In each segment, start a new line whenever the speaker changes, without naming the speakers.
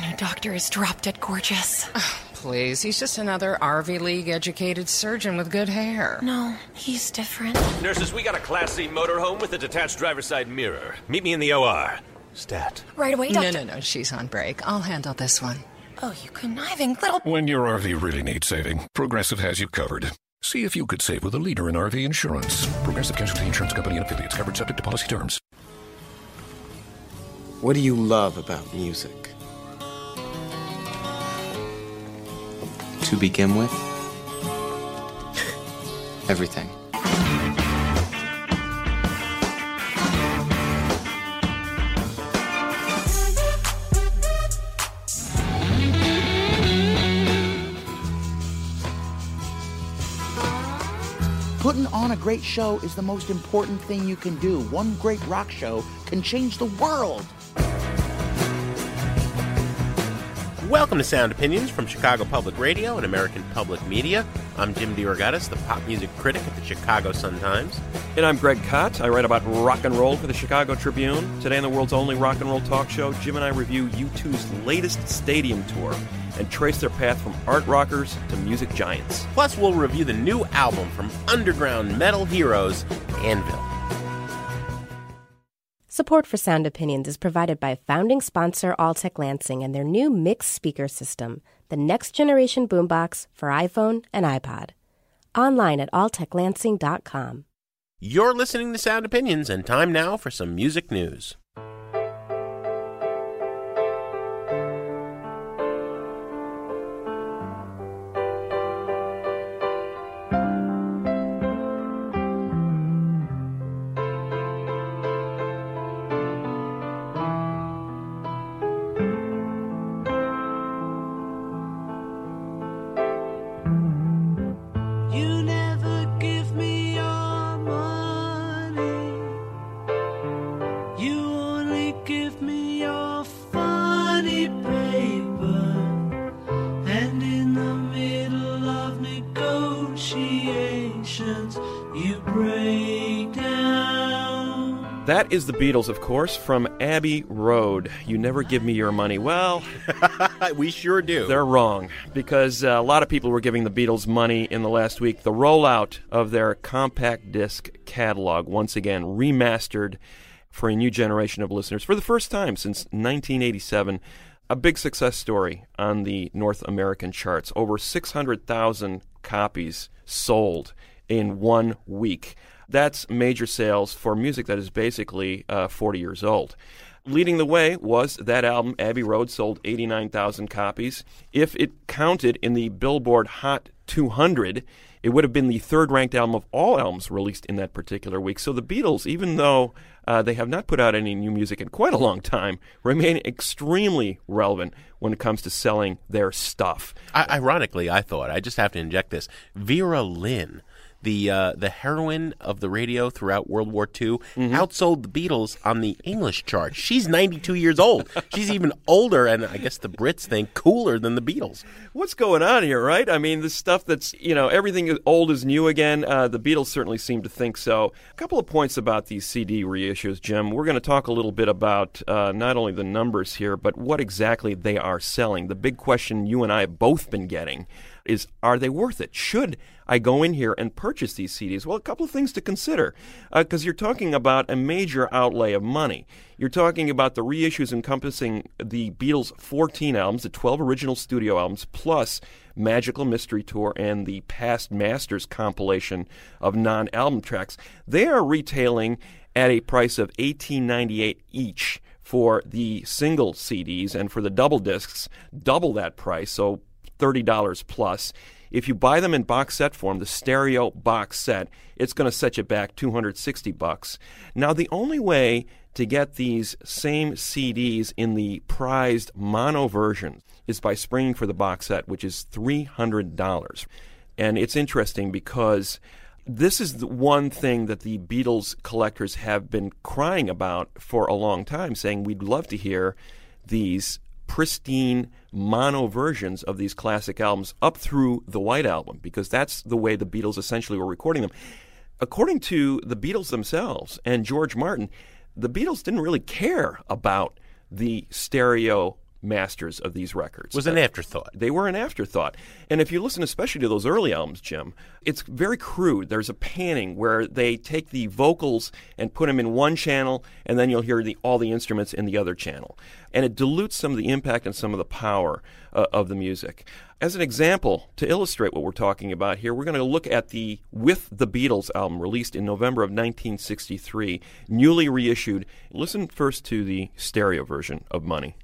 New doctor is drop dead gorgeous.
Please, he's just another RV League educated surgeon with good hair.
No, he's different.
Nurses, we got a Class C motorhome with a detached driver's side mirror. Meet me in the OR. Stat.
Right away,
No, no, no, she's on break. I'll handle this one.
Oh, you conniving little.
When your RV really needs saving, Progressive has you covered. See if you could save with a leader in RV insurance. Progressive Casualty Insurance Company and affiliates covered subject to policy terms.
What do you love about music? To begin with, everything.
Putting on a great show is the most important thing you can do. One great rock show can change the world.
Welcome to Sound Opinions from Chicago Public Radio and American Public Media. I'm Jim DeOrgatis, the pop music critic at the Chicago Sun-Times.
And I'm Greg Kot. I write about rock and roll for the Chicago Tribune. Today on the world's only rock and roll talk show, Jim and I review U2's latest stadium tour and trace their path from art rockers to music giants.
Plus, we'll review the new album from underground metal heroes, Anvil.
Support for Sound Opinions is provided by founding sponsor Alltech Lansing and their new mixed speaker system, the next generation boombox for iPhone and iPod. Online at alltechlansing.com.
You're listening to Sound Opinions, and time now for some music news.
Is the Beatles, of course, from Abbey Road. You never give me your money. Well,
we sure do.
They're wrong because uh, a lot of people were giving the Beatles money in the last week. The rollout of their compact disc catalog, once again remastered for a new generation of listeners for the first time since 1987. A big success story on the North American charts. Over 600,000 copies sold in one week. That's major sales for music that is basically uh, 40 years old. Leading the way was that album, Abbey Road, sold 89,000 copies. If it counted in the Billboard Hot 200, it would have been the third ranked album of all albums released in that particular week. So the Beatles, even though uh, they have not put out any new music in quite a long time, remain extremely relevant when it comes to selling their stuff.
I- ironically, I thought I just have to inject this. Vera Lynn, the uh, the heroine of the radio throughout World War II, outsold the Beatles on the English chart. She's 92 years old. She's even older, and I guess the Brits think cooler than the Beatles.
What's going on here, right? I mean, this stuff that's, you know, everything old is new again. Uh, the Beatles certainly seem to think so. A couple of points about these CD reissues, Jim. We're going to talk a little bit about uh, not only the numbers here, but what exactly they are selling. The big question you and I have both been getting is are they worth it? Should I go in here and purchase these CDs? Well, a couple of things to consider uh, because you're talking about a major outlay of money. You're talking about the reissues encompassing the Beatles' 14 albums, the 12 original studio albums, plus Magical Mystery Tour and the Past Masters compilation of non-album tracks. They are retailing at a price of $18.98 each for the single CDs and for the double discs, double that price, so $30 plus. If you buy them in box set form, the stereo box set, it's going to set you back 260 bucks. Now the only way to get these same CDs in the prized mono version is by springing for the box set, which is $300. And it's interesting because this is the one thing that the Beatles collectors have been crying about for a long time, saying we'd love to hear these pristine mono versions of these classic albums up through the White Album, because that's the way the Beatles essentially were recording them. According to the Beatles themselves and George Martin, the Beatles didn't really care about the stereo masters of these records.
Was an afterthought.
They were an afterthought. And if you listen especially to those early albums, Jim, it's very crude. There's a panning where they take the vocals and put them in one channel and then you'll hear the, all the instruments in the other channel. And it dilutes some of the impact and some of the power uh, of the music. As an example, to illustrate what we're talking about here, we're going to look at the With the Beatles album released in November of 1963, newly reissued. Listen first to the stereo version of Money.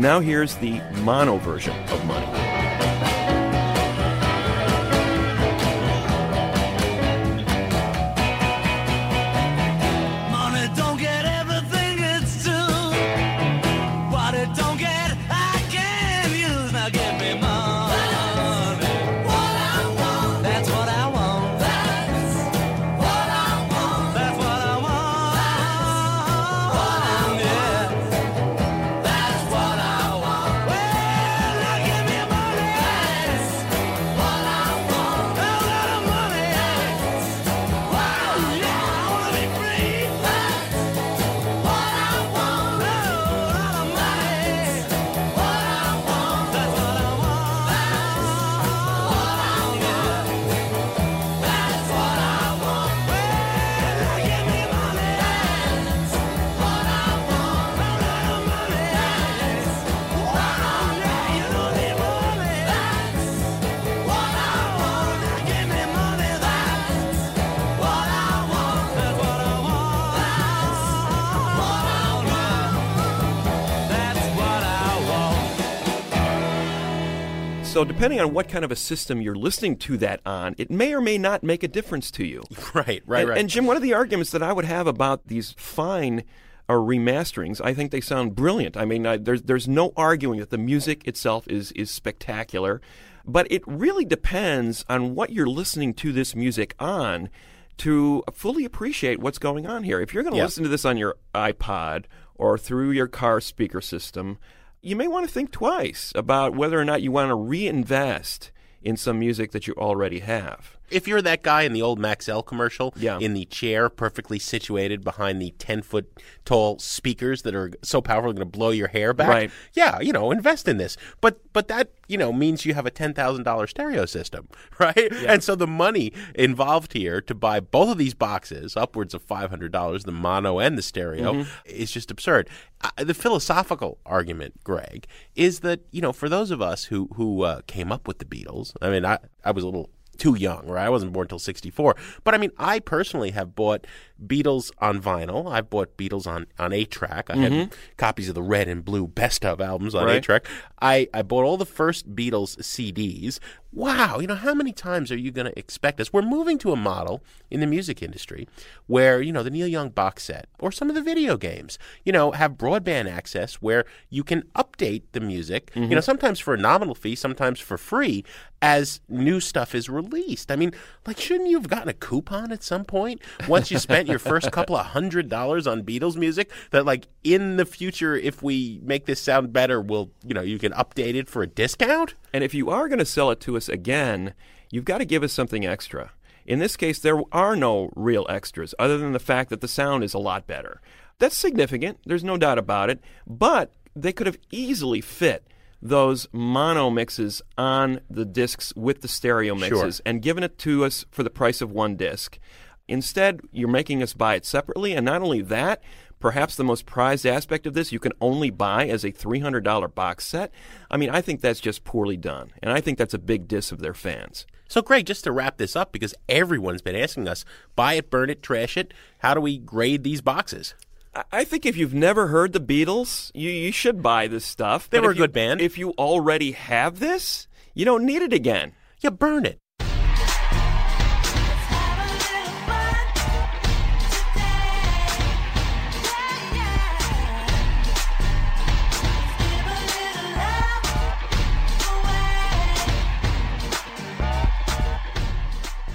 And now
here's the mono version of Money. Depending on what kind of a system you're listening to that on, it may or may not make a difference to you.
Right, right,
and,
right.
And Jim, one of the arguments that I would have about these fine uh, remasterings, I think they sound brilliant. I mean, I, there's there's no arguing that the music itself is is spectacular, but it really depends on what you're listening to this music on to fully appreciate what's going on here. If you're going to listen to this on your iPod or through your car speaker system, you may want to think twice about whether or not you want to reinvest in some music that you already have.
If you're that guy in the old Maxell commercial,
Yeah.
in the chair perfectly situated behind the 10 foot tall speakers that are so powerful they're going to blow your hair back,
Right.
yeah, you know, invest in this. But but that, you know, means you have a $10,000 stereo system, right? And so the money involved here to buy both of these boxes, upwards of $500, the mono and the stereo,
Mhm.
is just absurd. Uh, the philosophical argument, Greg, is that, you know, for those of us who who uh, came up with the Beatles, I mean, I, I was a little too young, right? I wasn't born until 64. But I mean, I personally have bought Beatles on vinyl. I've bought Beatles on, on 8 track. I
Mhm.
had copies of the red and blue best of albums on
Right.
8 track. I, I bought all the first Beatles CDs. Wow, you know, how many times are you going to expect us? We're moving to a model in the music industry where, you know, the Neil Young box set or some of the video games, you know, have broadband access where you can update the music, you
Mhm.
know, sometimes for a nominal fee, sometimes for free as new stuff is released. I mean, like, shouldn't you have gotten a coupon at some point once you spent your first couple of hundred dollars on Beatles music that, like, in the future, if we make this sound better, we'll, you know, you can update it for a discount?
And if you are going to sell it to us again, you've got to give us something extra. In this case, there are no real extras other than the fact that the sound is a lot better. That's significant, there's no doubt about it, but they could have easily fit those mono mixes on the discs with the stereo mixes
Sure.
and given it to us for the price of one disc. Instead, you're making us buy it separately, and not only that, perhaps the most prized aspect of this you can only buy as a $300 box set. I mean, I think that's just poorly done, and I think that's a big diss of their fans.
So, Greg, just to wrap this up, because everyone's been asking us buy it, burn it, trash it, how do we grade these boxes?
I- think if you've never heard the Beatles, you, you should buy this stuff.
They
But
were a
you-
good band.
If you already have this, you don't need it again.
Yeah, burn it.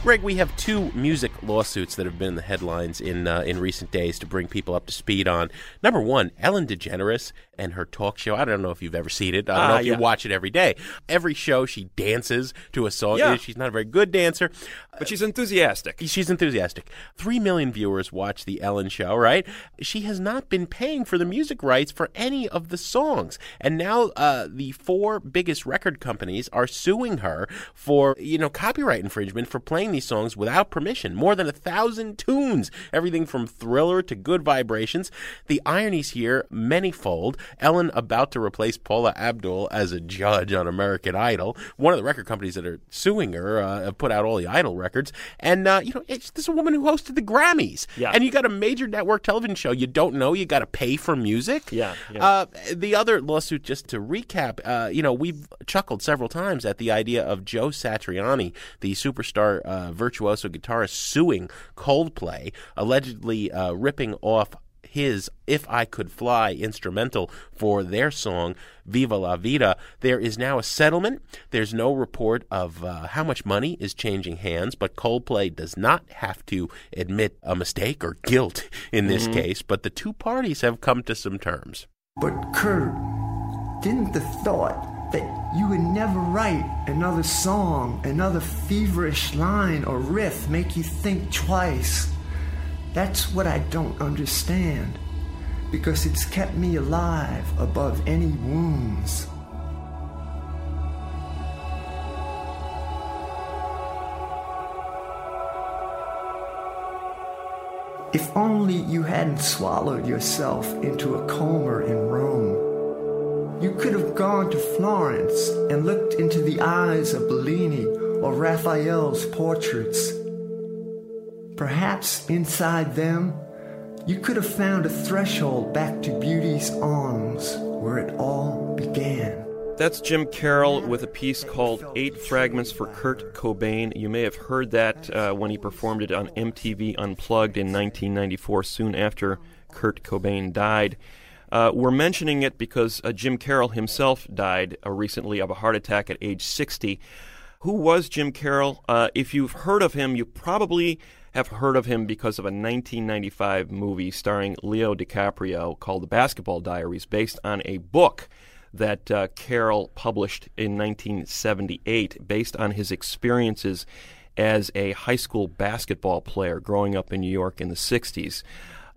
Greg, we have two music lawsuits that have been in the headlines in uh, in recent days to bring people up to speed on. Number one, Ellen DeGeneres and her talk show. I don't know if you've ever seen it. I don't
Ah,
know if
yeah.
you watch it every day. Every show, she dances to a song.
Yeah.
She's not a very good dancer,
But she's enthusiastic.
She's enthusiastic. Three million viewers watch the Ellen Show. Right? She has not been paying for the music rights for any of the songs, and now uh, the four biggest record companies are suing her for you know copyright infringement for playing these songs without permission. More than a thousand tunes, everything from Thriller to Good Vibrations. The ironies here manifold. Ellen about to replace Paula Abdul as a judge on American Idol. One of the record companies that are suing her uh, have put out all the Idol records, and uh, you know it's, this is a woman who hosted the Grammys.
Yeah.
and you got a major network television show. You don't know you got to pay for music.
Yeah, yeah.
Uh, the other lawsuit, just to recap, uh, you know, we've chuckled several times at the idea of Joe Satriani, the superstar uh, virtuoso guitarist, suing Coldplay, allegedly uh, ripping off his If I Could Fly instrumental for their song Viva la Vida. There is now a settlement. There's no report of uh, how much money is changing hands, but Coldplay does not have to admit a mistake or guilt in this
Mhm.
case, but the two parties have come to some terms.
But Kurt, didn't the thought that you would never write another song, another feverish line or riff make you think twice? That's what I don't understand. Because it's kept me alive above any wounds. If only you hadn't swallowed yourself into a coma in Rome. You could have gone to Florence and looked into the eyes of Bellini or Raphael's portraits. Perhaps inside them, you could have found a threshold back to beauty's arms where it all began.
That's Jim Carroll with a piece called Eight Fragments for Kurt Cobain. You may have heard that uh, when he performed it on MTV Unplugged in 1994, soon after Kurt Cobain died. Uh, we're mentioning it because uh, Jim Carroll himself died uh, recently of a heart attack at age 60. Who was Jim Carroll? Uh, if you've heard of him, you probably have heard of him because of a 1995 movie starring Leo DiCaprio called The Basketball Diaries, based on a book that uh, Carroll published in 1978, based on his experiences as a high school basketball player growing up in New York in the 60s.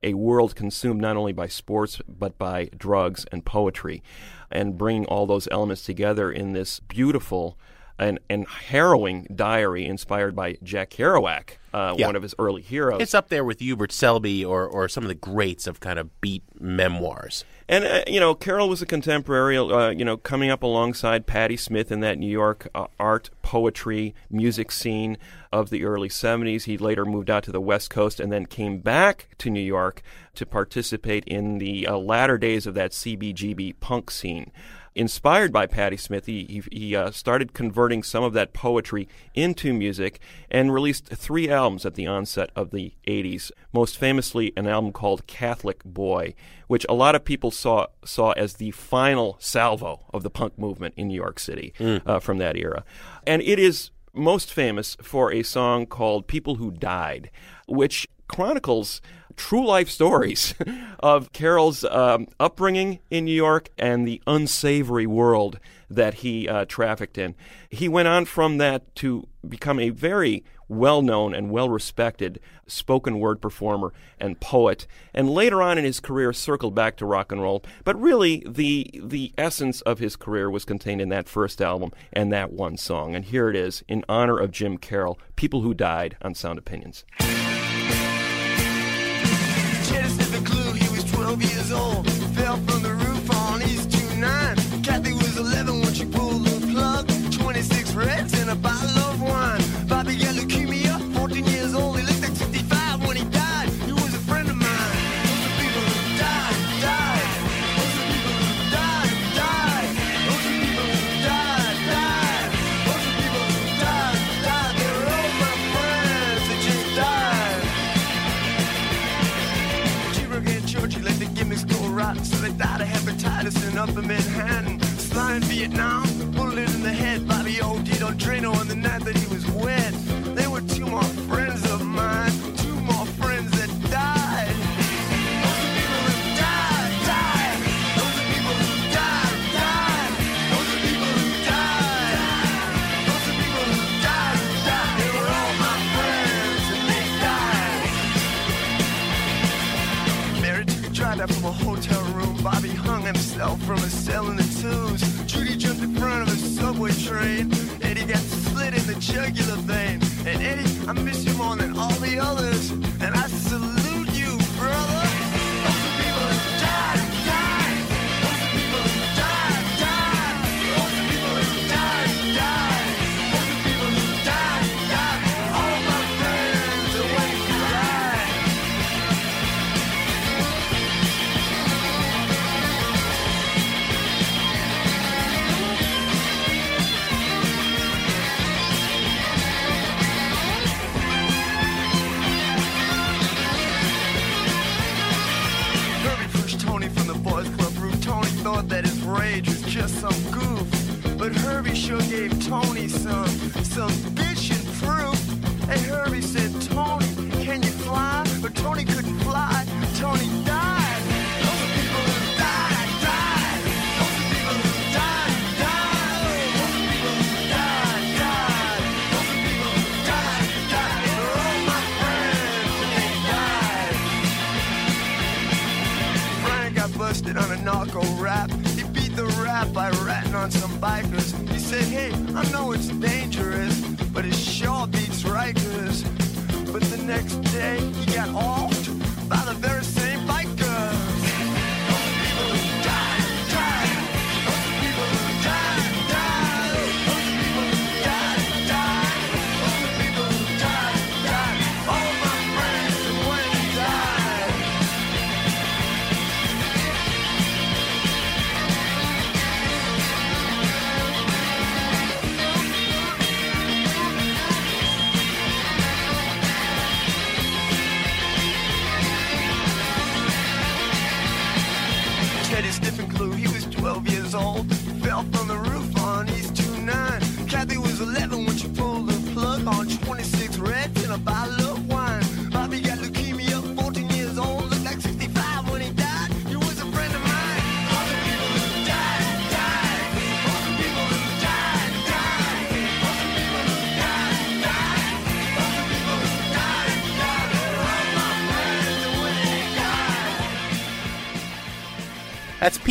A world consumed not only by sports, but by drugs and poetry. And bringing all those elements together in this beautiful and, and harrowing diary inspired by Jack Kerouac, uh,
Yeah.
one of his early heroes.
It's up there with Hubert Selby or, or some of the greats of kind of beat memoirs.
And uh, you know, Carroll was a contemporary, uh, you know, coming up alongside Patti Smith in that New York uh, art, poetry, music scene of the early '70s. He later moved out to the West Coast and then came back to New York to participate in the uh, latter days of that CBGB punk scene. Inspired by Patti Smith, he, he, he uh, started converting some of that poetry into music and released three albums at the onset of the 80s. Most famously, an album called Catholic Boy, which a lot of people saw, saw as the final salvo of the punk movement in New York City uh, from that era. And it is most famous for a song called People Who Died, which chronicles true life stories of Carroll's um, upbringing in New York and the unsavory world that he uh, trafficked in. He went on from that to become a very well known and well respected spoken word performer and poet, and later on in his career circled back to rock and roll. But really, the, the essence of his career was contained in that first album and that one song. And here it is, in honor of Jim Carroll, People Who Died on Sound Opinions.
Sniffed a clue, he was 12 years old. Of hepatitis in Manhattan. Sly in Vietnam, bullet in the head. Bobby OD'd on Drano on the night that he was wet. They were two more friends of mine,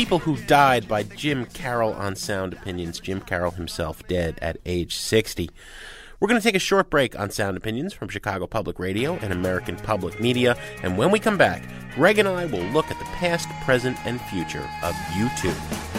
People Who Died by
Jim Carroll on Sound Opinions. Jim Carroll himself dead at age 60. We're going to take a short break on Sound Opinions from Chicago Public Radio and American Public Media. And when we come back, Greg and I will look at the past, present, and future of U2.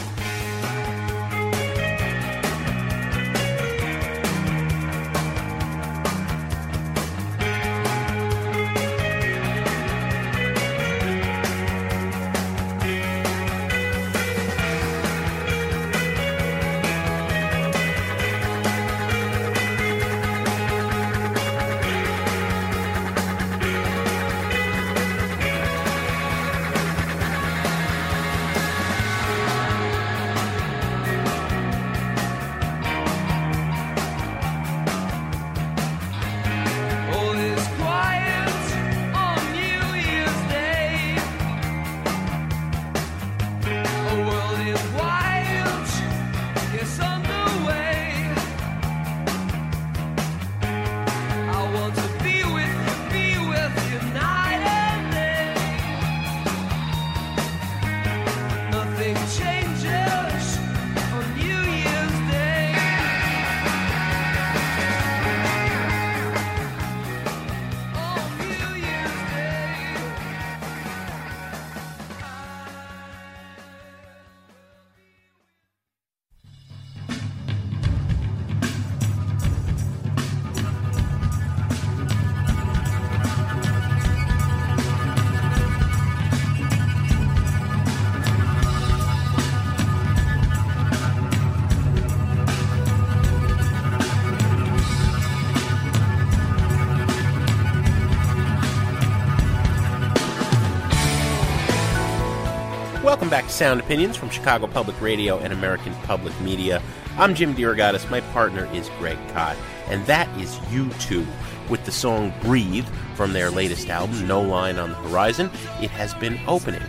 Welcome back to Sound Opinions from Chicago Public Radio and American Public Media. I'm Jim DeRogatis. My partner is Greg Kot, and that is U2 with the song Breathe from their latest album, No Line on the Horizon. It has been opening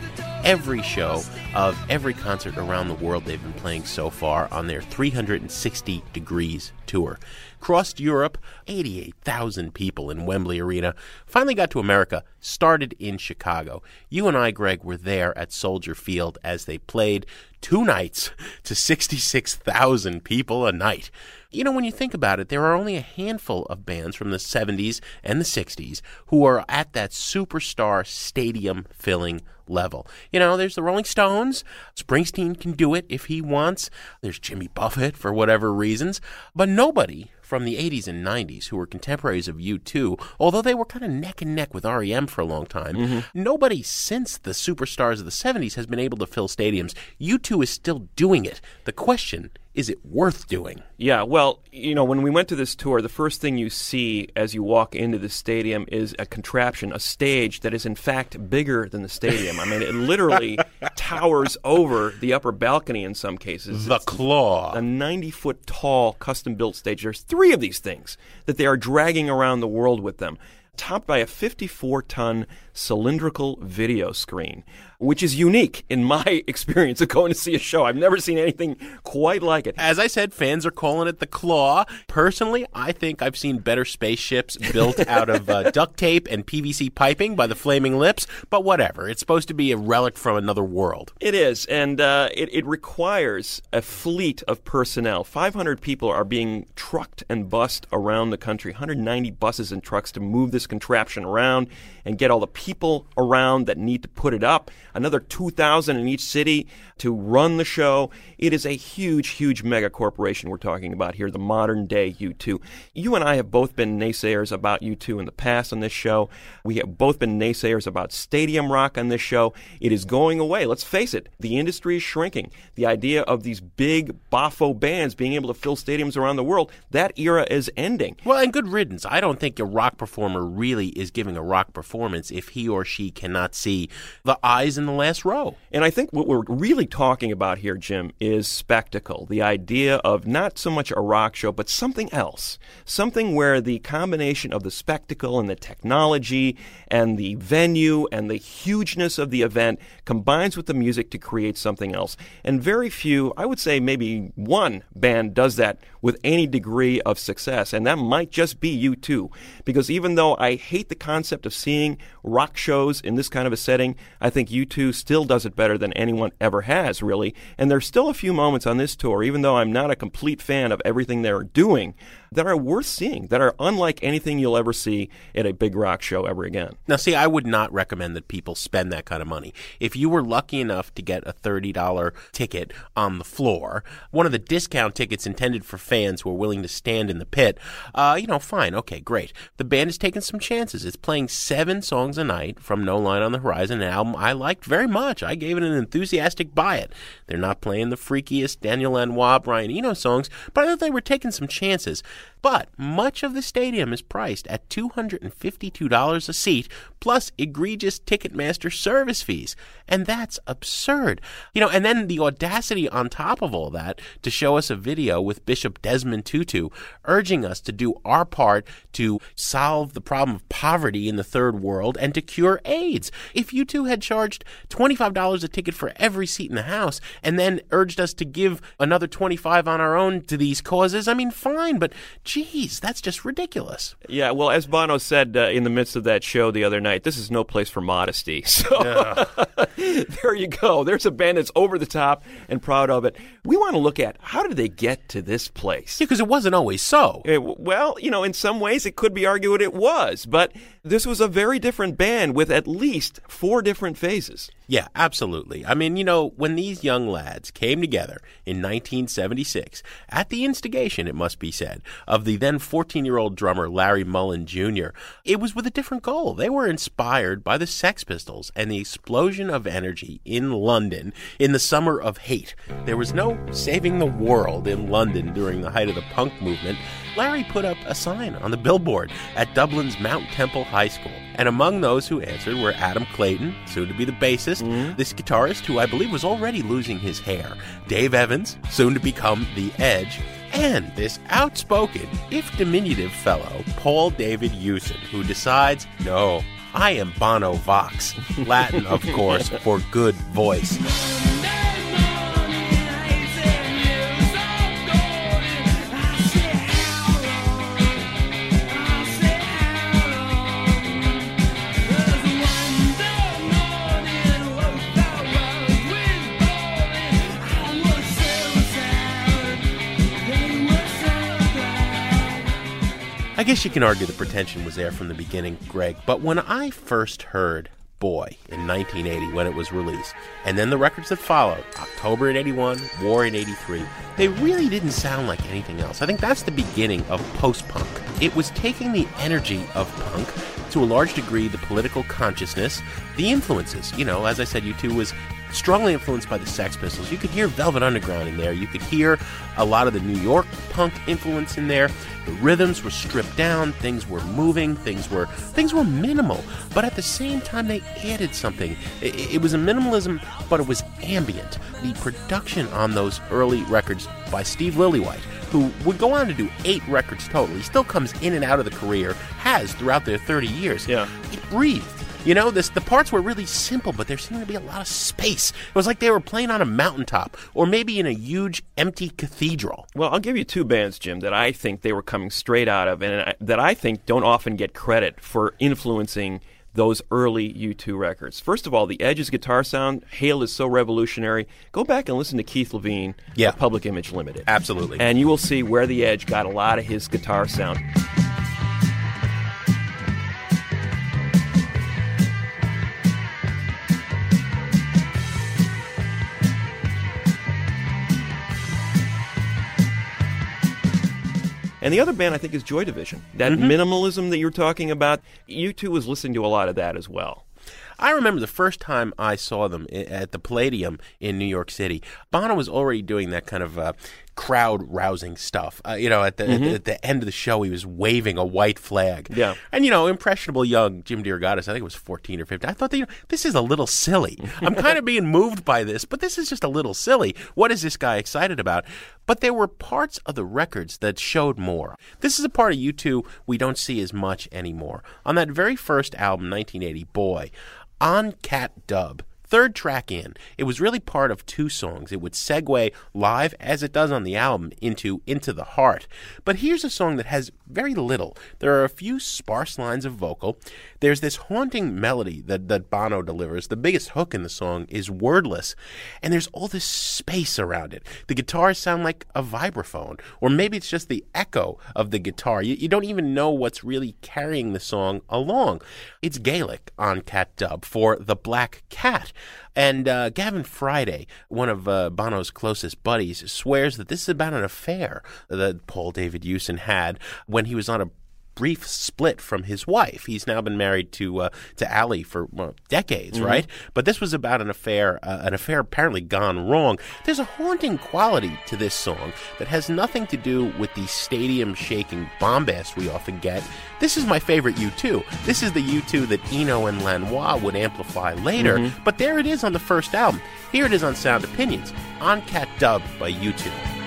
every show of every concert around the world they've been playing so far on their 360 Degrees tour. Crossed Europe, 88,000 people in Wembley Arena. Finally got to America, started in Chicago. You and I, Greg, were there at Soldier Field as they played two nights to 66,000 people a night. You know, when you think about it, there are only a handful of bands from the 70s and the 60s who are at that superstar stadium filling level. You know, there's the Rolling Stones. Springsteen can do it if he wants. There's Jimmy Buffett for whatever reasons. But nobody from the 80s and 90s who were contemporaries of U2, although they were kind of neck and neck with REM for a long time, mm-hmm. nobody since the superstars of the 70s has been able to fill stadiums. U2 is still doing it. The question is it worth doing?
Yeah, well, you know, when we went to this tour, the first thing you see as you walk into the stadium is a contraption, a stage that is in fact bigger than the stadium. I mean, it literally towers over the upper balcony in some cases.
The
It's
claw.
A 90 foot tall custom built stage. There's three of these things that they are dragging around the world with them. Topped by a 54 ton cylindrical video screen, which is unique in my experience of going to see a show. I've never seen anything quite like it.
As I said, fans are calling it the claw. Personally, I think I've seen better spaceships built out of uh, duct tape and PVC piping by the Flaming Lips, but whatever. It's supposed to be a relic from another world.
It is, and uh, it, it requires a fleet of personnel. 500 people are being trucked and bussed around the country, 190 buses and trucks to move this contraption around and get all the people around that need to put it up. Another 2,000 in each city to run the show. It is a huge, huge mega corporation we're talking about here, the modern day U2. You and I have both been naysayers about U2 in the past on this show. We have both been naysayers about stadium rock on this show. It is going away. Let's face it, the industry is shrinking. The idea of these big boffo bands being able to fill stadiums around the world, that era is ending.
Well, and good riddance. I don't think a rock performer really is giving a rock performance if he or she cannot see the eyes in the last row.
And I think what we're really talking about here, Jim, is spectacle. The idea of not so much a rock show, but something else. Something where the combination of the spectacle and the technology and the venue and the hugeness of the event combines with the music to create something else. And very few, I would say maybe one band does that with any degree of success. And that might just be U2. Because even though I hate the concept of seeing rock shows in this kind of a setting, I think U2 still does it better than anyone ever has, really. And there's still a few moments on this tour, even though I'm not a complete fan of everything they're doing, that are worth seeing, that are unlike anything you'll ever see at a big rock show ever again.
Now, see, I would not recommend that people spend that kind of money. If you were lucky enough to get a $30 ticket on the floor, one of the discount tickets intended for fans who are willing to stand in the pit, uh, you know, fine, okay, great. The band is taking some chances. It's playing seven songs a night from No Line on the Horizon, an album I liked very much. I gave it an enthusiastic buy it. They're not playing the freakiest Daniel Lanois, Brian Eno songs, but I thought they were taking some chances. But much of the stadium is priced at $252 a seat, plus egregious Ticketmaster service fees. And that's absurd. You know, and then the audacity on top of all that to show us a video with Bishop Desmond Tutu urging us to do our part to solve the problem of poverty in the third world and to cure AIDS. If you two had charged $25 a ticket for every seat in the house and then urged us to give another 25 on our own to these causes, I mean, fine, but geez, that's just ridiculous.
Yeah, well, as Bono said uh, in the midst of that show the other night, this is no place for modesty. So there you go. There's a band that's over the top and proud of it. We want to look at how did they get to this place?
Yeah, because it wasn't always so.
W- well, you know, in some ways it could be argued it was, but this was a very different band with at least four different phases.
Yeah, absolutely. I mean, you know, when these young lads came together in 1976, at the instigation, it must be said, of the then 14 year old drummer Larry Mullen Jr., it was with a different goal. They were inspired by the Sex Pistols and the explosion of energy in London in the summer of hate. There was no saving the world in London during the height of the punk movement. Larry put up a sign on the billboard at Dublin's Mount Temple High School. And among those who answered were Adam Clayton, soon to be the bassist, mm-hmm. this guitarist who I believe was already losing his hair, Dave Evans, soon to become The Edge, and this outspoken, if diminutive fellow, Paul David Hewson, who decides, no, I am Bono Vox, Latin, of course, for good voice. Guess you can argue the pretension was there from the beginning, Greg, but when I first heard Boy in 1980 when it was released, and then the records that followed, October in 81, War in 83, they really didn't sound like anything else. I think that's the beginning of post punk. It was taking the energy of punk, to a large degree, the political consciousness, the influences. You know, as I said, U2 was strongly influenced by the Sex Pistols. You could hear Velvet Underground in there. You could hear a lot of the New York punk influence in there. The rhythms were stripped down, things were moving, things were things were minimal, but at the same time they added something. It, it was a minimalism, but it was ambient. The production on those early records by Steve Lillywhite, who would go on to do eight records total. He still comes in and out of the career, has throughout their 30 years.
Yeah.
It breathed. You know, this the parts were really simple, but there seemed to be a lot of space. It was like they were playing on a mountaintop, or maybe in a huge empty cathedral.
Well, I'll give you two bands, Jim, that I think they were coming straight out of, and I, that I think don't often get credit for influencing those early U2 records. First of all, the Edge's guitar sound, Hail is so revolutionary. Go back and listen to Keith Levine,
Yeah.
Public Image Limited.
Absolutely.
And you will see where the Edge got a lot of his guitar sound. And the other band I think is Joy Division. That
Mhm.
minimalism that you're talking about, you two was listening to a lot of that as well.
I remember the first time I saw them at the Palladium in New York City. Bono was already doing that kind of uh, crowd rousing stuff. Uh, you know, at the, at
Mhm.
the at the end of the show, he was waving a white flag.
Yeah.
And you know, impressionable young Jim DeRogatis, I think it was fourteen or fifteen. I thought that you know, this is a little silly. I'm kind of being moved by this, but this is just a little silly. What is this guy excited about? But there were parts of the records that showed more. This is a part of U2 we don't see as much anymore. On that very first album, 1980, Boy, on Cat Dub, third track in, it was really part of two songs. It would segue live, as it does on the album, into Into the Heart. But here's a song that has very little. There are a few sparse lines of vocal. There's this haunting melody that, that Bono delivers. The biggest hook in the song is wordless. And there's all this space around it. The guitars sound like a vibraphone, or maybe it's just the echo of the guitar. You, you don't even know what's really carrying the song along. It's Gaelic on Cat Dub for The Black Cat. And uh, Gavin Friday, one of uh, Bono's closest buddies, swears that this is about an affair that Paul David Hewson had when he was on a brief split from his wife. He's now been married to uh, to Ali for well, decades,
Mhm.
right? But this was about an affair, uh, an affair apparently gone wrong. There's a haunting quality to this song that has nothing to do with the stadium shaking bombast we often get. This is my favorite U2. This is the U2 that Eno and Lanois would amplify later,
Mhm.
but there it is on the first album. Here it is on Sound Opinions, An Cat Dubh by U2.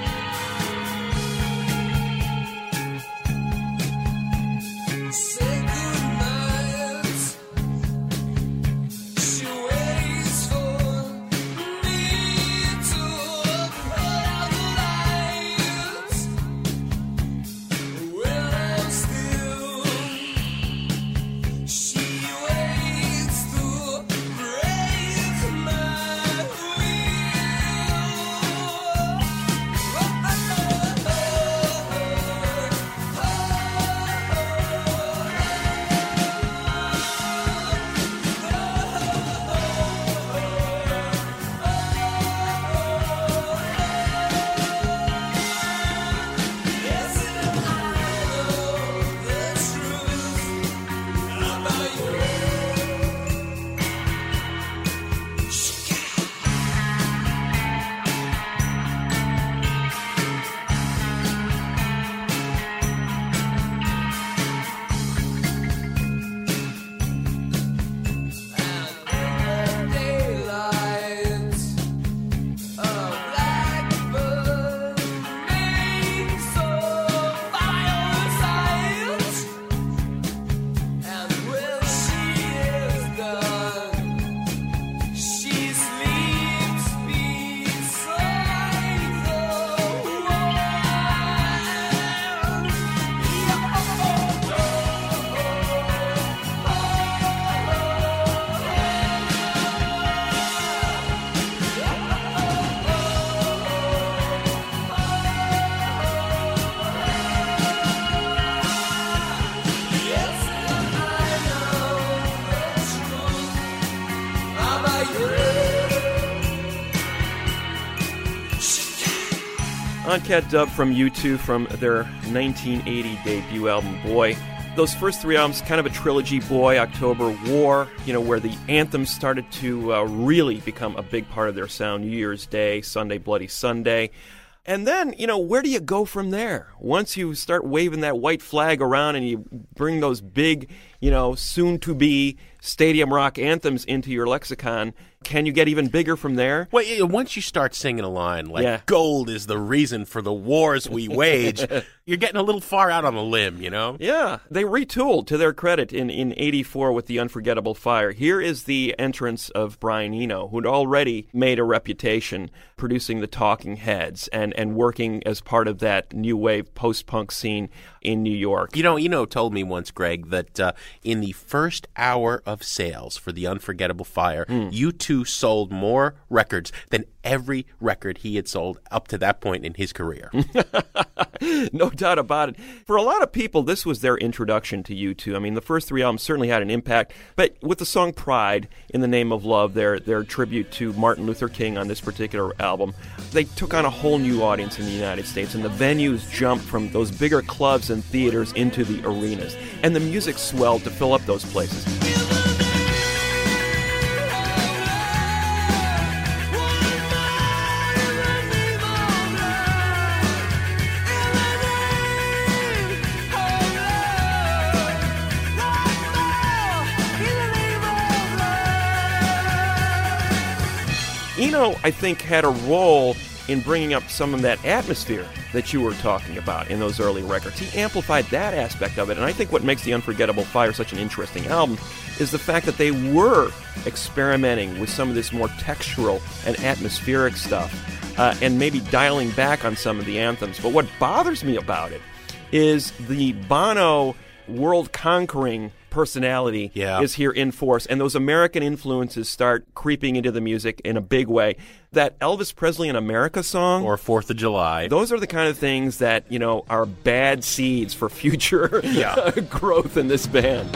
An Cat Dubh from U2 from their 1980 debut album, Boy. Those first three albums, kind of a trilogy Boy, October, War, you know, where the anthems started to uh, really become a big part of their sound. New Year's Day, Sunday, Bloody Sunday. And then, you know, where do you go from there? Once you start waving that white flag around and you bring those big, you know, soon to be stadium rock anthems into your lexicon, can you get even bigger from there?
Well, yeah, once you start singing a line like
Yeah.
"Gold is the reason for the wars we wage," you're getting a little far out on a limb, you know.
Yeah, they retooled to their credit in, in 84 with the Unforgettable Fire. Here is the entrance of Brian Eno, who'd already made a reputation producing the Talking Heads and, and working as part of that new wave post punk scene in New York.
You know, Eno told me once, Greg, that uh, in the first hour of sales for the Unforgettable Fire,
Hmm.
U2 sold more records than every record he had sold up to that point in his career.
no doubt about it. For a lot of people, this was their introduction to U2. I mean, the first three albums certainly had an impact, but with the song Pride, In the Name of Love, their, their tribute to Martin Luther King on this particular album, they took on a whole new audience in the United States, and the venues jumped from those bigger clubs and theaters into the arenas. And the music swelled to fill up those places. Eno, I think, had a role in bringing up some of that atmosphere that you were talking about in those early records. He amplified that aspect of it, and I think what makes The Unforgettable Fire such an interesting album is the fact that they were experimenting with some of this more textural and atmospheric stuff, uh, and maybe dialing back on some of the anthems. But what bothers me about it is the Bono world conquering personality
Yeah.
is here in force, and those American influences start creeping into the music in a big way. That Elvis Presley in America song,
or Fourth of July,
those are the kind of things that you know are bad seeds for future
Yeah.
growth in this band.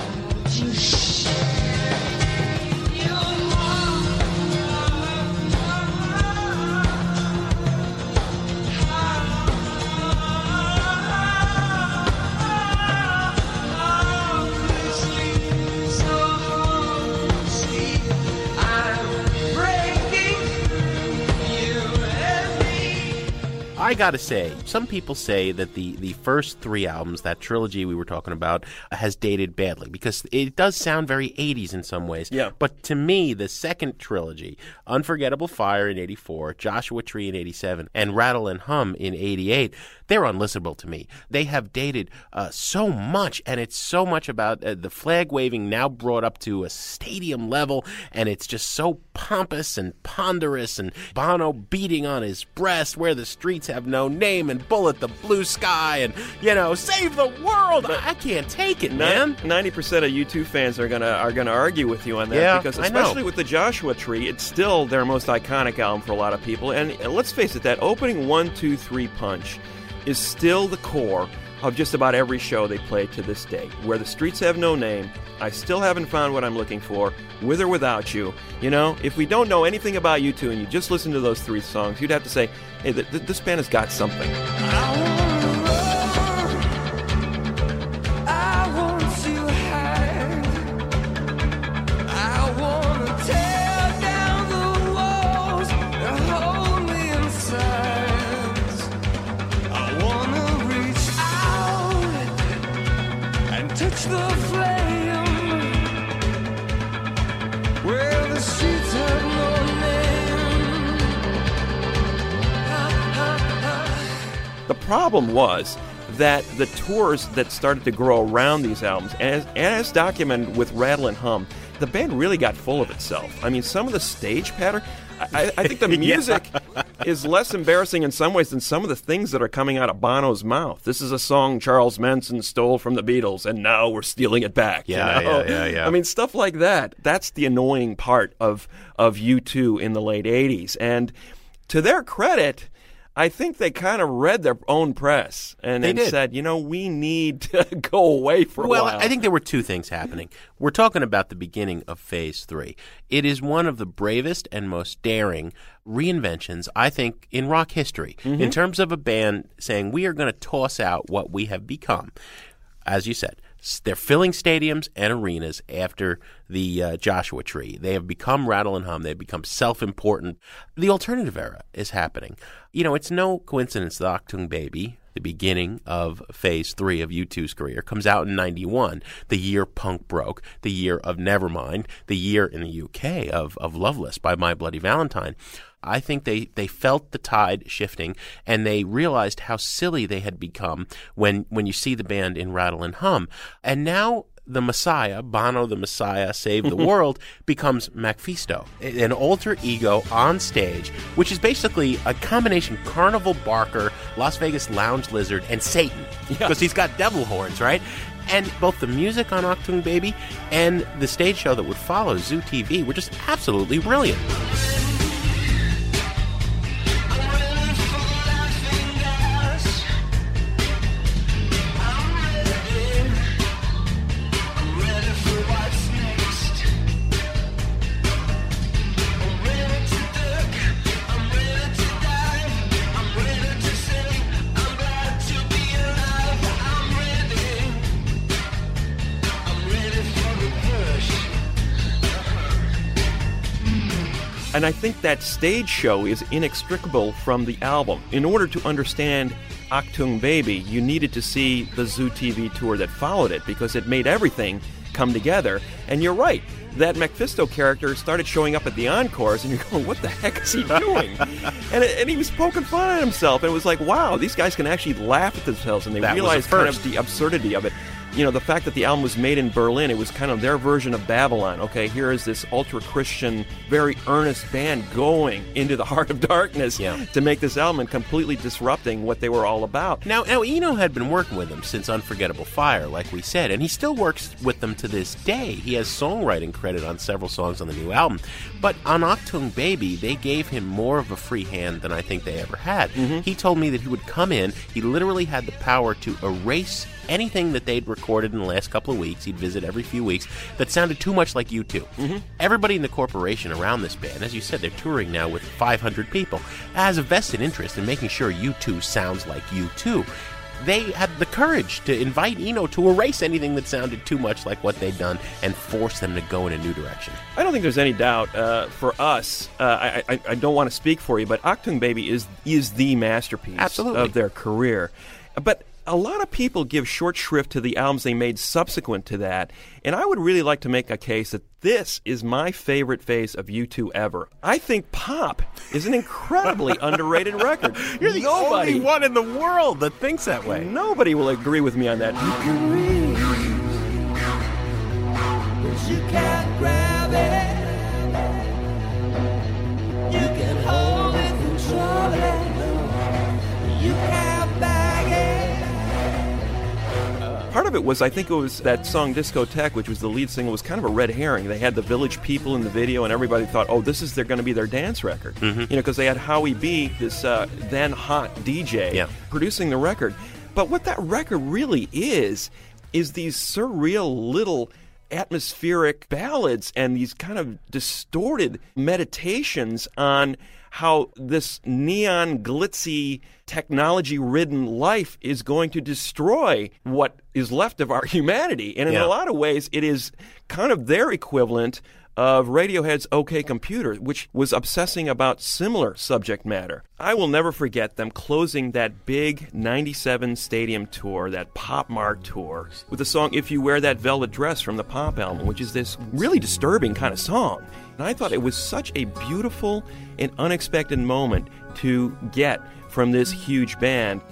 Gotta say, some people say that the, the first three albums, that trilogy we were talking about, has dated badly because it does sound very 80s in some ways.
Yeah.
But to me, the second trilogy, Unforgettable Fire in 84, Joshua Tree in 87, and Rattle and Hum in 88, they're unlistenable to me. They have dated uh, so much, and it's so much about uh, the flag waving now brought up to a stadium level, and it's just so pompous and ponderous, and Bono beating on his breast where the streets have no name, and Bullet the Blue Sky, and, you know, save the world. I, I can't take it, man.
Ninety percent of U2 fans are gonna are gonna argue with you on that
Yeah,
because especially with the Joshua Tree, it's still their most iconic album for a lot of people. And let's face it, that opening one, two, three punch is still the core of just about every show they play to this day. Where the streets have no name, I still haven't found what I'm looking for. With or without you, you know, if we don't know anything about U2 and you just listen to those three songs, you'd have to say, hey, th- th- this band has got something. Problem was that the tours that started to grow around these albums, as, as documented with Rattle and Hum, the band really got full of itself. I mean, some of the stage pattern, I, I- think the
Yeah.
music is less embarrassing in some ways than some of the things that are coming out of Bono's mouth. This is a song Charles Manson stole from the Beatles, and now we're stealing it back. you know?
yeah, yeah, yeah.
I mean, stuff like that. That's the annoying part of of U2 in the late '80s, and to their credit. I think they kind of read their own press and,
They
and said, you know, we need to go away for a
well. I think there were two things happening. We're talking about the beginning of phase three. It is one of the bravest and most daring reinventions, I think, in rock history,
Mm-hmm.
in terms of a band saying, we are going to toss out what we have become. As you said, they're filling stadiums and arenas after the uh, Joshua Tree. They have become Rattle and Hum. They've become self important. The alternative era is happening. You know, it's no coincidence that Achtung Baby, the beginning of phase three of U2's career, comes out in 91, the year punk broke, the year of Nevermind, the year in the UK of, of Loveless by My Bloody Valentine. I think they, they felt the tide shifting and they realized how silly they had become when, when you see the band in Rattle and Hum. And now the Messiah, Bono the Messiah, Save the World, becomes MacPhisto, an alter ego on stage, which is basically a combination Carnival Barker, Las Vegas Lounge Lizard, and Satan. Because he's got devil horns, right? And both the music on Achtung Baby and the stage show that would follow, Zoo TV, were just absolutely brilliant.
And I think that stage show is inextricable from the album. In order to understand Achtung Baby, you needed to see the Zoo TV tour that followed it because it made everything come together. And you're right, that Mephisto character started showing up at the encores, and you're going, "What the heck is he doing?" and, and he was poking fun at himself, and it was like, "Wow, these guys can actually laugh at themselves, and they
That
realize kind
first.
of the absurdity of it." You know, the fact that the album was made in Berlin, it was kind of their version of Babylon. Okay, here is this ultra Christian, very earnest band going into the heart of darkness to make this album and completely disrupting what they were all about.
Now, now Eno had been working with them since Unforgettable Fire, like we said, and he still works with them to this day. He has songwriting credit on several songs on the new album. But on Achtung Baby, they gave him more of a free hand than I think they ever had. Mm-hmm. He told me that he would come in, he literally had the power to erase anything that they'd recorded in the last couple of weeks. He'd visit every few weeks that sounded too much like U2. Everybody in the corporation around this band, as you said, they're touring now with 500 people, has a vested interest in making sure U2 sounds like U2 they had the courage to invite Eno to erase anything that sounded too much like what they'd done and force them to go in a new direction.
I don't think there's any doubt uh, for us. Uh, I, I, I don't want to speak for you, but Achtung Baby is is the masterpiece
Absolutely.
of their career. But a lot of people give short shrift to the albums they made subsequent to that, and I would really like to make a case that this is my favorite phase of U2 ever. I think Pop is an incredibly underrated record.
You're the
Nobody,
only one in the world that thinks that way.
Nobody will agree with me on that.
But you can't grab it. You can hold it, control it. You can't
Part of it was, I think it was that song Discotheque, which was the lead single, was kind of a red herring. They had the Village People in the video, and everybody thought, oh, this is they're going to be their dance record. You know, because they had Howie B, this uh, then hot DJ,
Yeah.
producing the record. But what that record really is, is these surreal little atmospheric ballads and these kind of distorted meditations on how this neon glitzy technology ridden life is going to destroy what is left of our humanity and in
Yeah.
a lot of ways it is kind of their equivalent of Radiohead's OK Computer, which was obsessing about similar subject matter. I will never forget them closing that big 97 stadium tour, that Pop Mart tour, with the song If You Wear That Velvet Dress from the Pop album, which is this really disturbing kind of song. And I thought it was such a beautiful and unexpected moment to get from this huge band.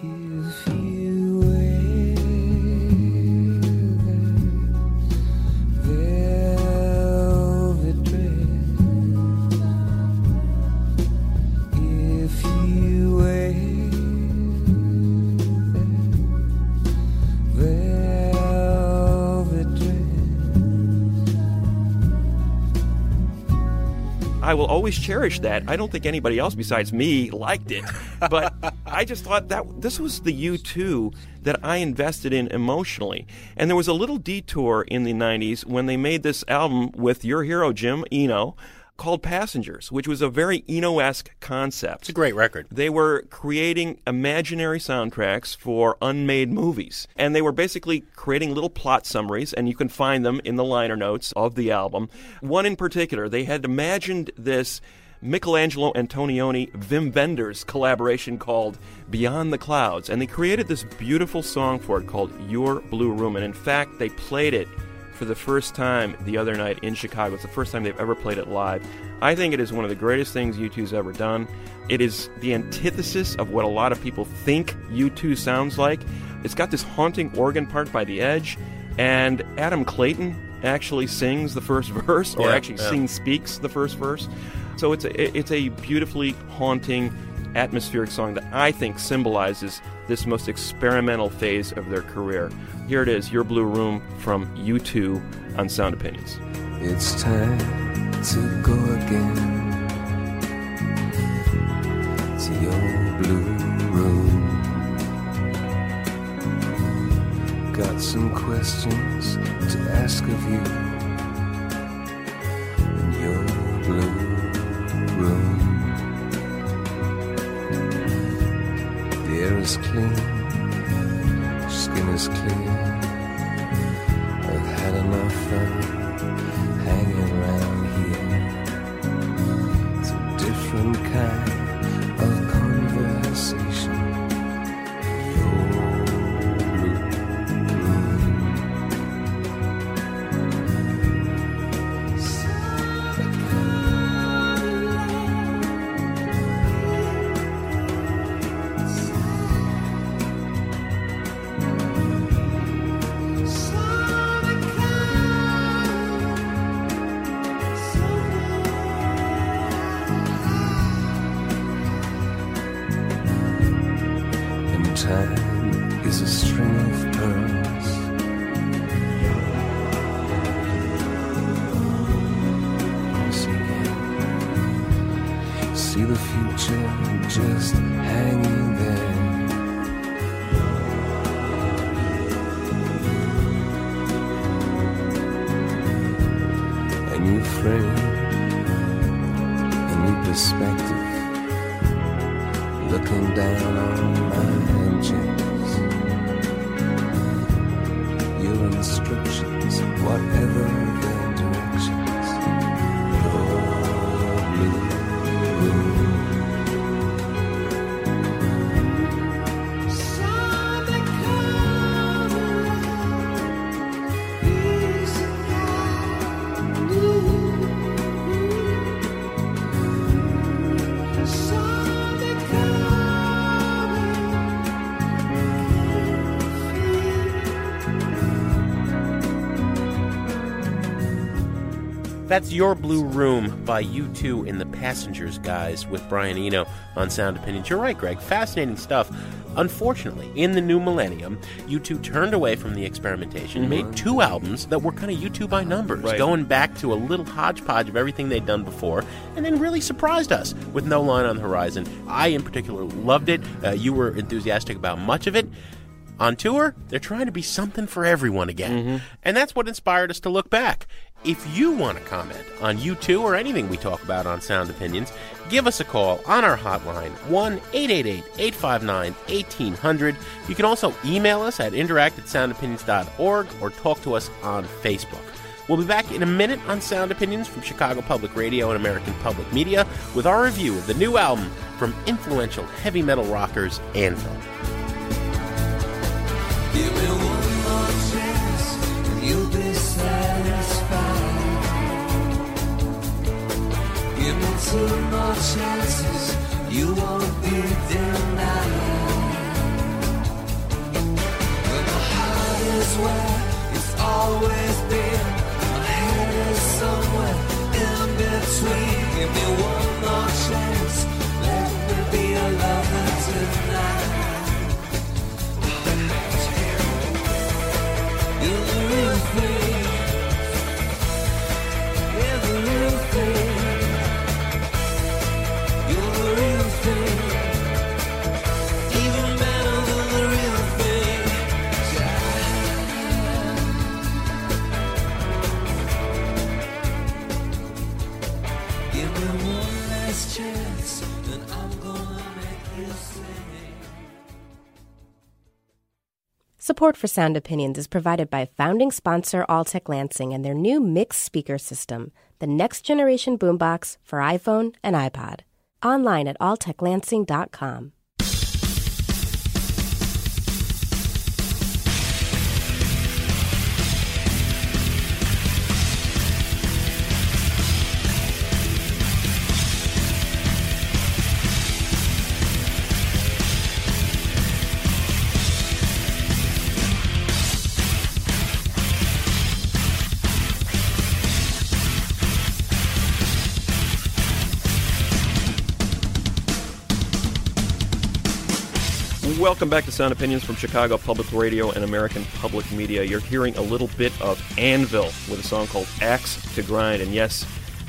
Always cherish that. I don't think anybody else besides me liked it, but I just thought that this was the U2 that I invested in emotionally. And there was a little detour in the 90s when they made this album with your hero, Jim Eno, called Passengers, which was a very Eno esque concept. It's
a great record.
They were creating imaginary soundtracks for unmade movies. And they were basically creating little plot summaries, and you can find them in the liner notes of the album. One in particular, they had imagined this Michelangelo Antonioni Wim Wenders collaboration called Beyond the Clouds, and they created this beautiful song for it called Your Blue Room. And in fact, they played it for the first time the other night in Chicago. It's the first time they've ever played it live. I think it is one of the greatest things U2's ever done. It is the antithesis of what a lot of people think U2 sounds like. It's got this haunting organ part by the edge, and Adam Clayton actually sings the first verse, or
Yeah,
actually
yeah.
sings speaks the first verse. So it's a, it's a beautifully haunting, atmospheric song that I think symbolizes this most experimental phase of their career. Here it is, Your Blue Room from U2 on Sound Opinions.
It's time to go again to your blue room. Got some questions to ask of you is clean, skin is clear.
That's Your Blue Room by U2 in the Passengers Guys with Brian Eno on Sound Opinions. You're right, Greg. Fascinating stuff. Unfortunately, in the new millennium, U2 turned away from the experimentation,
Mhm.
made two albums that were kind of U2 by numbers,
Right.
going back to a little hodgepodge of everything they'd done before, and then really surprised us with No Line on the Horizon. I, in particular, loved it. Uh, you were enthusiastic about much of it. On tour, they're trying to be something for everyone again. And that's what inspired us to look back. If you want to comment on U2 or anything we talk about on Sound Opinions, give us a call on our hotline, 1 888 859 1800. You can also email us at interact at soundopinions.org or talk to us on Facebook. We'll be back in a minute on Sound Opinions from Chicago Public Radio and American Public Media with our review of the new album from influential heavy metal rockers Anvil.
Give me two more chances, you won't be. When my heart is where it's always been, my head is somewhere in between. Give me one and I'm gonna make you sing.
Support for Sound Opinions is provided by founding sponsor Altec Lansing and their new mixed speaker system, the next generation boombox for iPhone and iPod. Online at alteclansing.com.
Welcome back to Sound Opinions from Chicago Public Radio and American Public Media. You're hearing a little bit of Anvil with a song called Axe to Grind. And yes,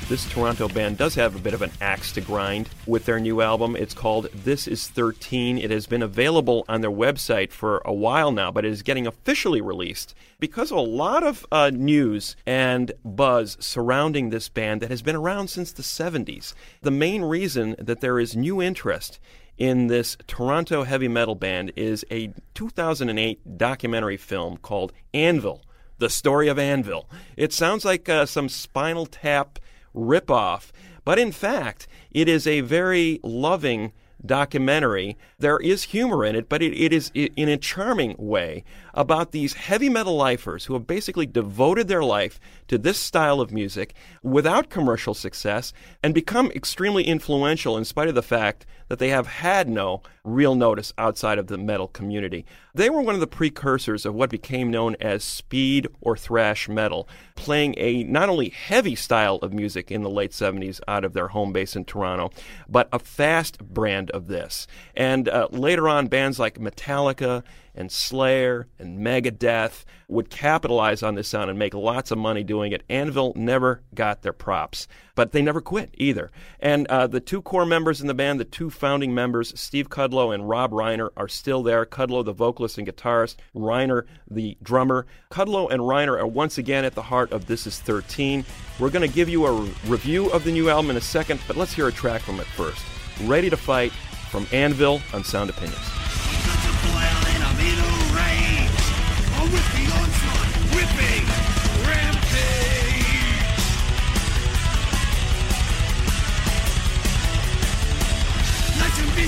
this Toronto band does have a bit of an axe to grind with their new album. It's called This Is 13. It has been available on their website for a while now, but it is getting officially released because of a lot of uh, news and buzz surrounding this band that has been around since the 70s. The main reason that there is new interest in this Toronto heavy metal band is a 2008 documentary film called Anvil, The Story of Anvil. It sounds like uh, some Spinal Tap ripoff, but in fact, it is a very loving documentary. There is humor in it, but it, it is in a charming way about these heavy metal lifers who have basically devoted their life to this style of music without commercial success and become extremely influential in spite of the fact that they have had no real notice outside of the metal community. They were one of the precursors of what became known as speed or thrash metal, playing a not only heavy style of music in the late 70s out of their home base in Toronto, but a fast brand of this. And uh, later on, bands like Metallica and Slayer and Megadeth would capitalize on this sound and make lots of money doing it. Anvil never got their props, but they never quit either. And uh, the two core members in the band, the two founding members, Steve Kudlow and Robb Reiner, are still there. Kudlow, the vocalist and guitarist, Reiner, the drummer. Kudlow and Reiner are once again at the heart of This Is 13. We're going to give you a re- review of the new album in a second, but let's hear a track from it first. Ready to Fight from Anvil on Sound Opinions.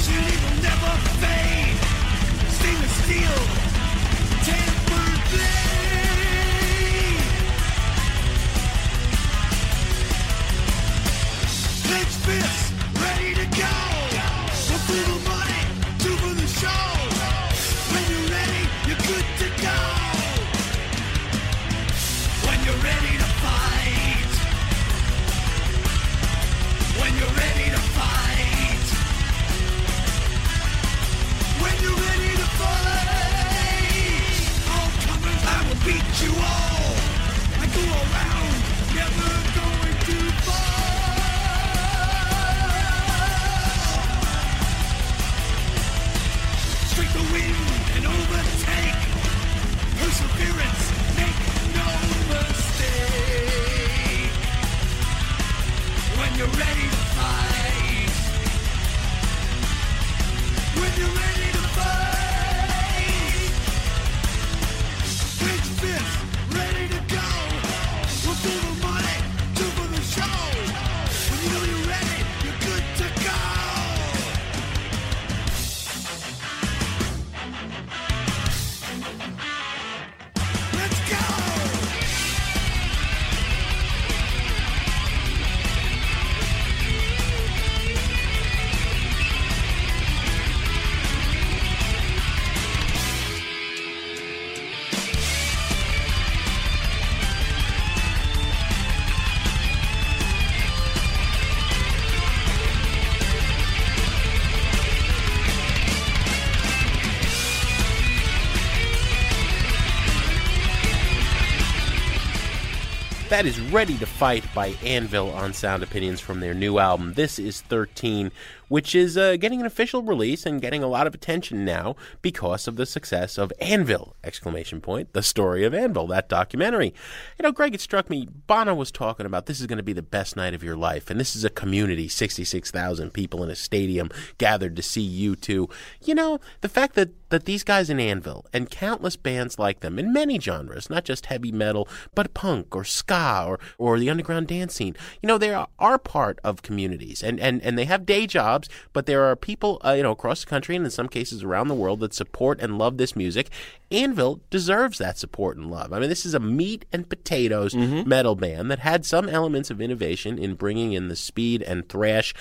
It will never fade.
That is Ready to Fight by Anvil on Sound Opinions from their new album. This is 13, which is uh, getting an official release and getting a lot of attention now because of the success of Anvil! Exclamation point. The story of Anvil, that documentary. You know, Greg, it struck me. Bono was talking about this is going to be the best night of your life, and this is a community, 66,000 people in a stadium gathered to see U2. You know, the fact that that these guys in Anvil and countless bands like them in many genres, not just heavy metal, but punk or ska or, or the underground dance scene, you know, they are, are part of communities and, and, and they have day jobs, but there are people, uh, you know, across the country and in some cases around the world that support and love this music. Anvil deserves that support and love. I mean, this is a meat and potatoes metal band that had some elements of innovation in bringing in the speed and thrash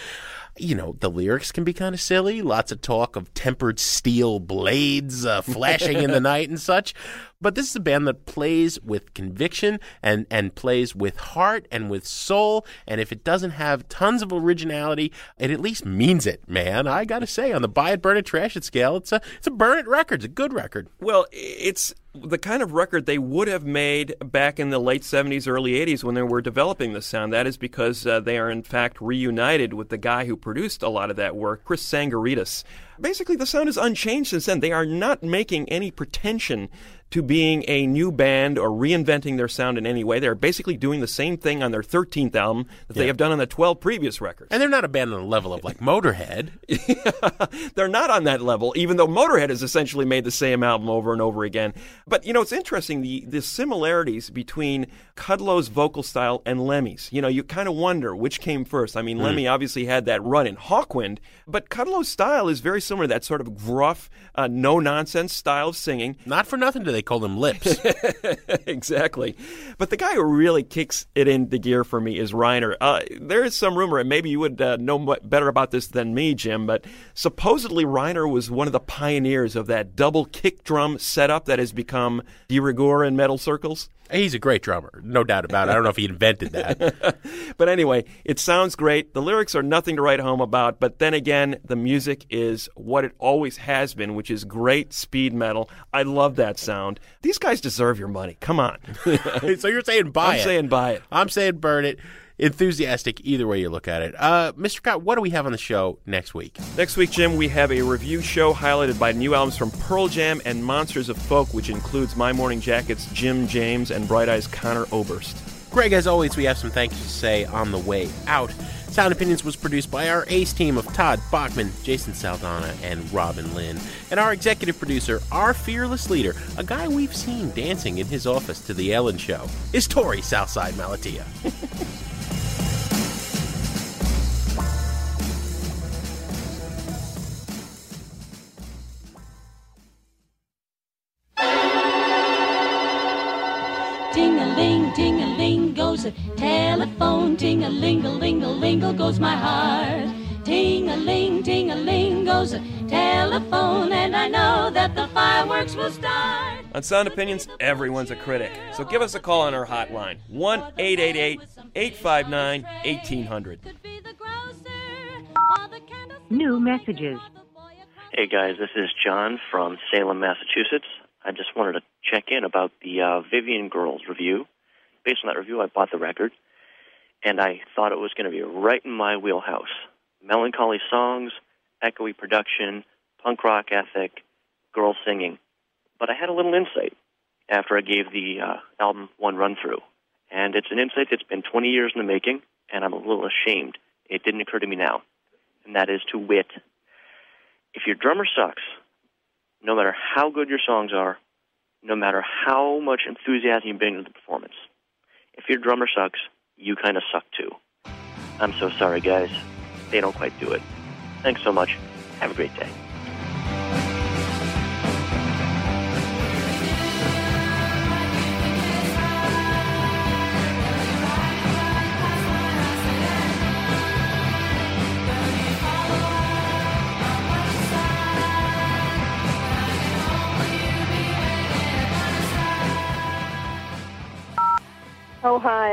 you know, the lyrics can be kind of silly. Lots of talk of tempered steel blades uh, flashing in the night and such. But this is a band that plays with conviction and, and plays with heart and with soul. And if it doesn't have tons of originality, it at least means it, man. I got to say, on the buy it, burn it, trash it scale, it's a, it's a burn it record. It's a good record.
Well, it's the kind of record they would have made back in the late 70s, early 80s when they were developing the sound. That is because uh, they are, in fact, reunited with the guy who produced a lot of that work, Chris Tsangarides. Basically, the sound is unchanged since then. They are not making any pretension to being a new band or reinventing their sound in any way. They're basically doing the same thing on their 13th album that they have done on the 12 previous records.
And they're not a band on the level of like Motorhead.
They're not on that level, even though Motorhead has essentially made the same album over and over again. But you know, it's interesting the the similarities between Kudlow's vocal style and Lemmy's. You know, you kind of wonder which came first. I mean,
Mm.
Lemmy obviously had that run in Hawkwind, but Kudlow's style is very similar. To that sort of gruff, uh, no nonsense style of singing.
Not for nothing they call them Lips.
exactly. But the guy who really kicks it into gear for me is Reiner. Uh, there is some rumor, and maybe you would uh, know better about this than me, Jim, but supposedly Reiner was one of the pioneers of that double kick drum setup that has become de rigueur in metal circles.
He's a great drummer, no doubt about it. I don't know if he invented that.
but anyway, it sounds great. The lyrics are nothing to write home about, but then again, the music is what it always has been, which is great speed metal. I love that sound. These guys deserve your money. Come on.
so you're saying buy it.
I'm
it?
saying buy it.
I'm saying burn it. Enthusiastic, either way you look at it. Uh, Mr. Scott, what do we have on the show next week?
Next week, Jim, we have a review show highlighted by new albums from Pearl Jam and Monsters of Folk, which includes My Morning Jacket's Jim James and Bright Eyes Conor Oberst.
Greg, as always, we have some thank yous to say on the way out. Sound Opinions was produced by our ace team of Todd Bachman, Jason Saldanha, and Robin Linn. And our executive producer, our fearless leader, a guy we've seen dancing in his office to The Ellen Show, is Torey Southside Malatia.
Ting-a-ling-a-ling-a-lingle my heart. Ting-a-ling, ting-a-ling goes a telephone. And I know that the fireworks will start.
On Sound Opinions, everyone's a critic. So give us a call on our hotline 1 888 859 1800.
New messages.
Hey guys, this is John from Salem, Massachusetts. I just wanted to check in about the uh, Vivian Girls review. Based on that review, I bought the record, and I thought it was going to be right in my wheelhouse. Melancholy songs, echoey production, punk rock ethic, girls singing. But I had a little insight after I gave the uh, album one run through, and it's an insight that's been 20 years in the making, and I'm a little ashamed. It didn't occur to me now, and that is to wit if your drummer sucks, no matter how good your songs are, no matter how much enthusiasm you bring to the performance, if your drummer sucks, you kind of suck too. I'm so sorry, guys. They don't quite do it. Thanks so much. Have a great day.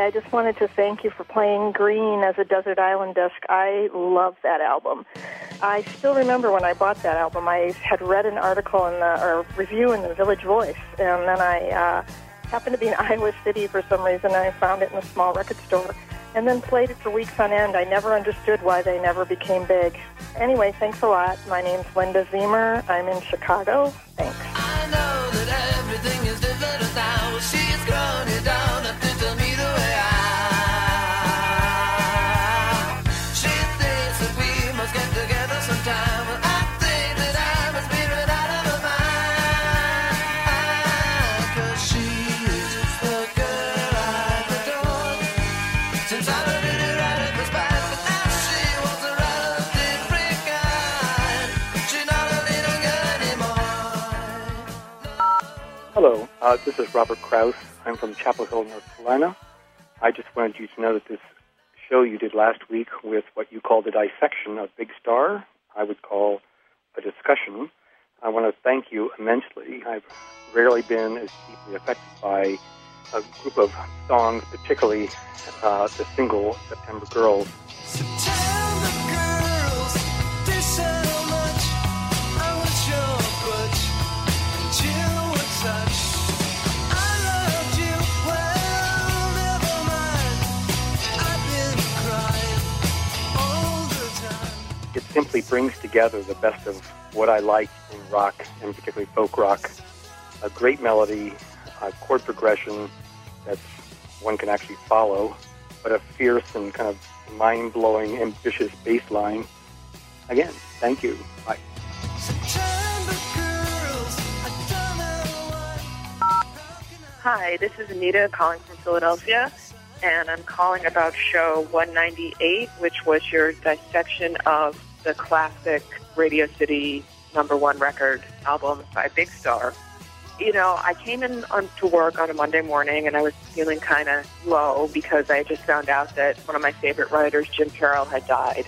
I just wanted to thank you for playing Green as a Desert Island Disc. I love that album. I still remember when I bought that album, I had read an article in the, or review in the Village Voice, and then I uh, happened to be in Iowa City for some reason. and I found it in a small record store and then played it for weeks on end. I never understood why they never became big. Anyway, thanks a lot. My name's Linda Zemer. I'm in Chicago. Thanks.
Uh, this is Robert Krause. I'm from Chapel Hill, North Carolina. I just wanted you to know that this show you did last week with what you called a dissection of Big Star, I would call a discussion. I want to thank you immensely. I've rarely been as deeply affected by a group of songs, particularly uh, the single September Girls. It simply brings together the best of what I like in rock, and particularly folk rock. A great melody, a chord progression that one can actually follow, but a fierce and kind of mind-blowing, ambitious bass line. Again, thank you. Bye.
Hi, this is Anita calling from Philadelphia, and I'm calling about show 198, which was your dissection of the classic Radio City number one record album by Big Star. you know, I came in on, to work on a Monday morning and I was feeling kind of low because I just found out that one of my favorite writers, Jim Carroll, had died.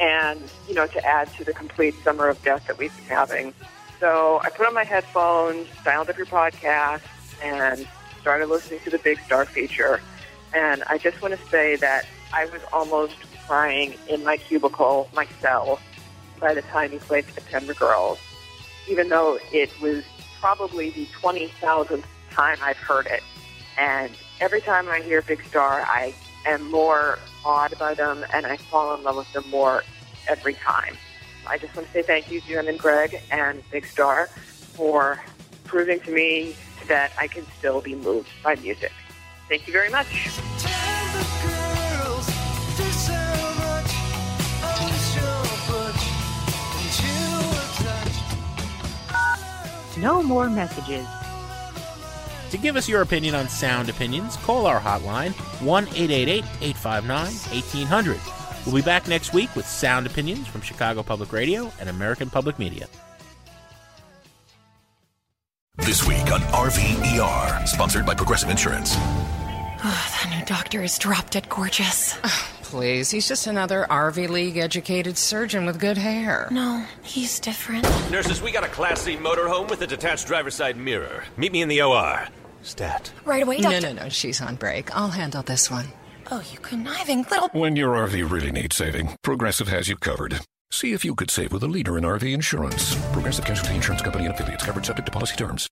And, you know, to add to the complete summer of death that we've been having. So I put on my headphones, dialed up your podcast, and started listening to the Big Star feature. And I just want to say that I was almost crying in my cubicle, my cell, by the time he played September Girls, even though it was probably the 20,000th time I've heard it. And every time I hear Big Star, I am more awed by them and I fall in love with them more every time. I just want to say thank you, Jim and Greg and Big Star, for proving to me that I can still be moved by music. Thank you very much.
No more messages.
To give us your opinion on sound opinions, call our hotline 1 888 859 1800. We'll be back next week with sound opinions from Chicago Public Radio and American Public Media.
This week on RVER, sponsored by Progressive Insurance.
Oh, that new doctor is drop dead gorgeous.
Please, he's just another RV League educated surgeon with good hair.
No, he's different.
Nurses, we got a Class C motorhome with a detached driver's side mirror. Meet me in the OR. Stat.
Right away,
No,
doctor.
no, no, she's on break. I'll handle this one.
Oh, you conniving little.
When your RV really needs saving, Progressive has you covered. See if you could save with a leader in RV insurance. Progressive Casualty Insurance Company and affiliates covered subject to policy terms.